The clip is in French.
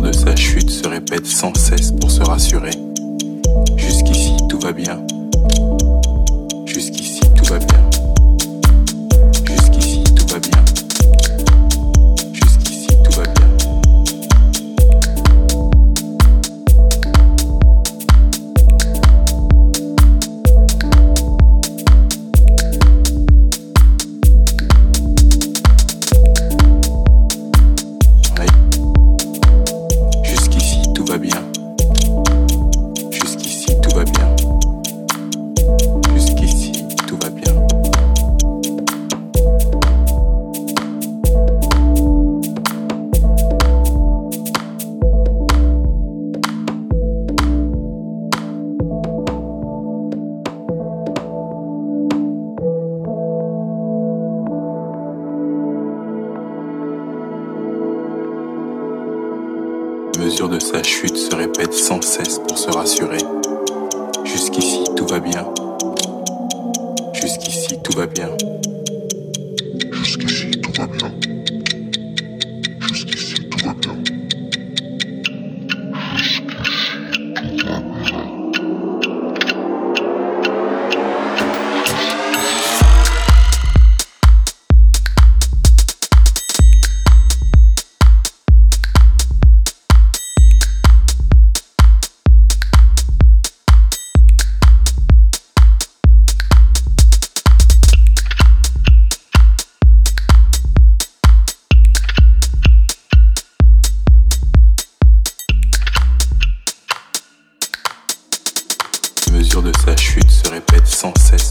de sa chute se répète sans cesse pour se rassurer. Jusqu'ici, tout va bien. Jusqu'ici, tout va bien. Mesure de sa chute se répète sans cesse pour se rassurer. Jusqu'ici, tout va bien. Jusqu'ici, tout va bien. Jusqu'ici, de sa chute se répète sans cesse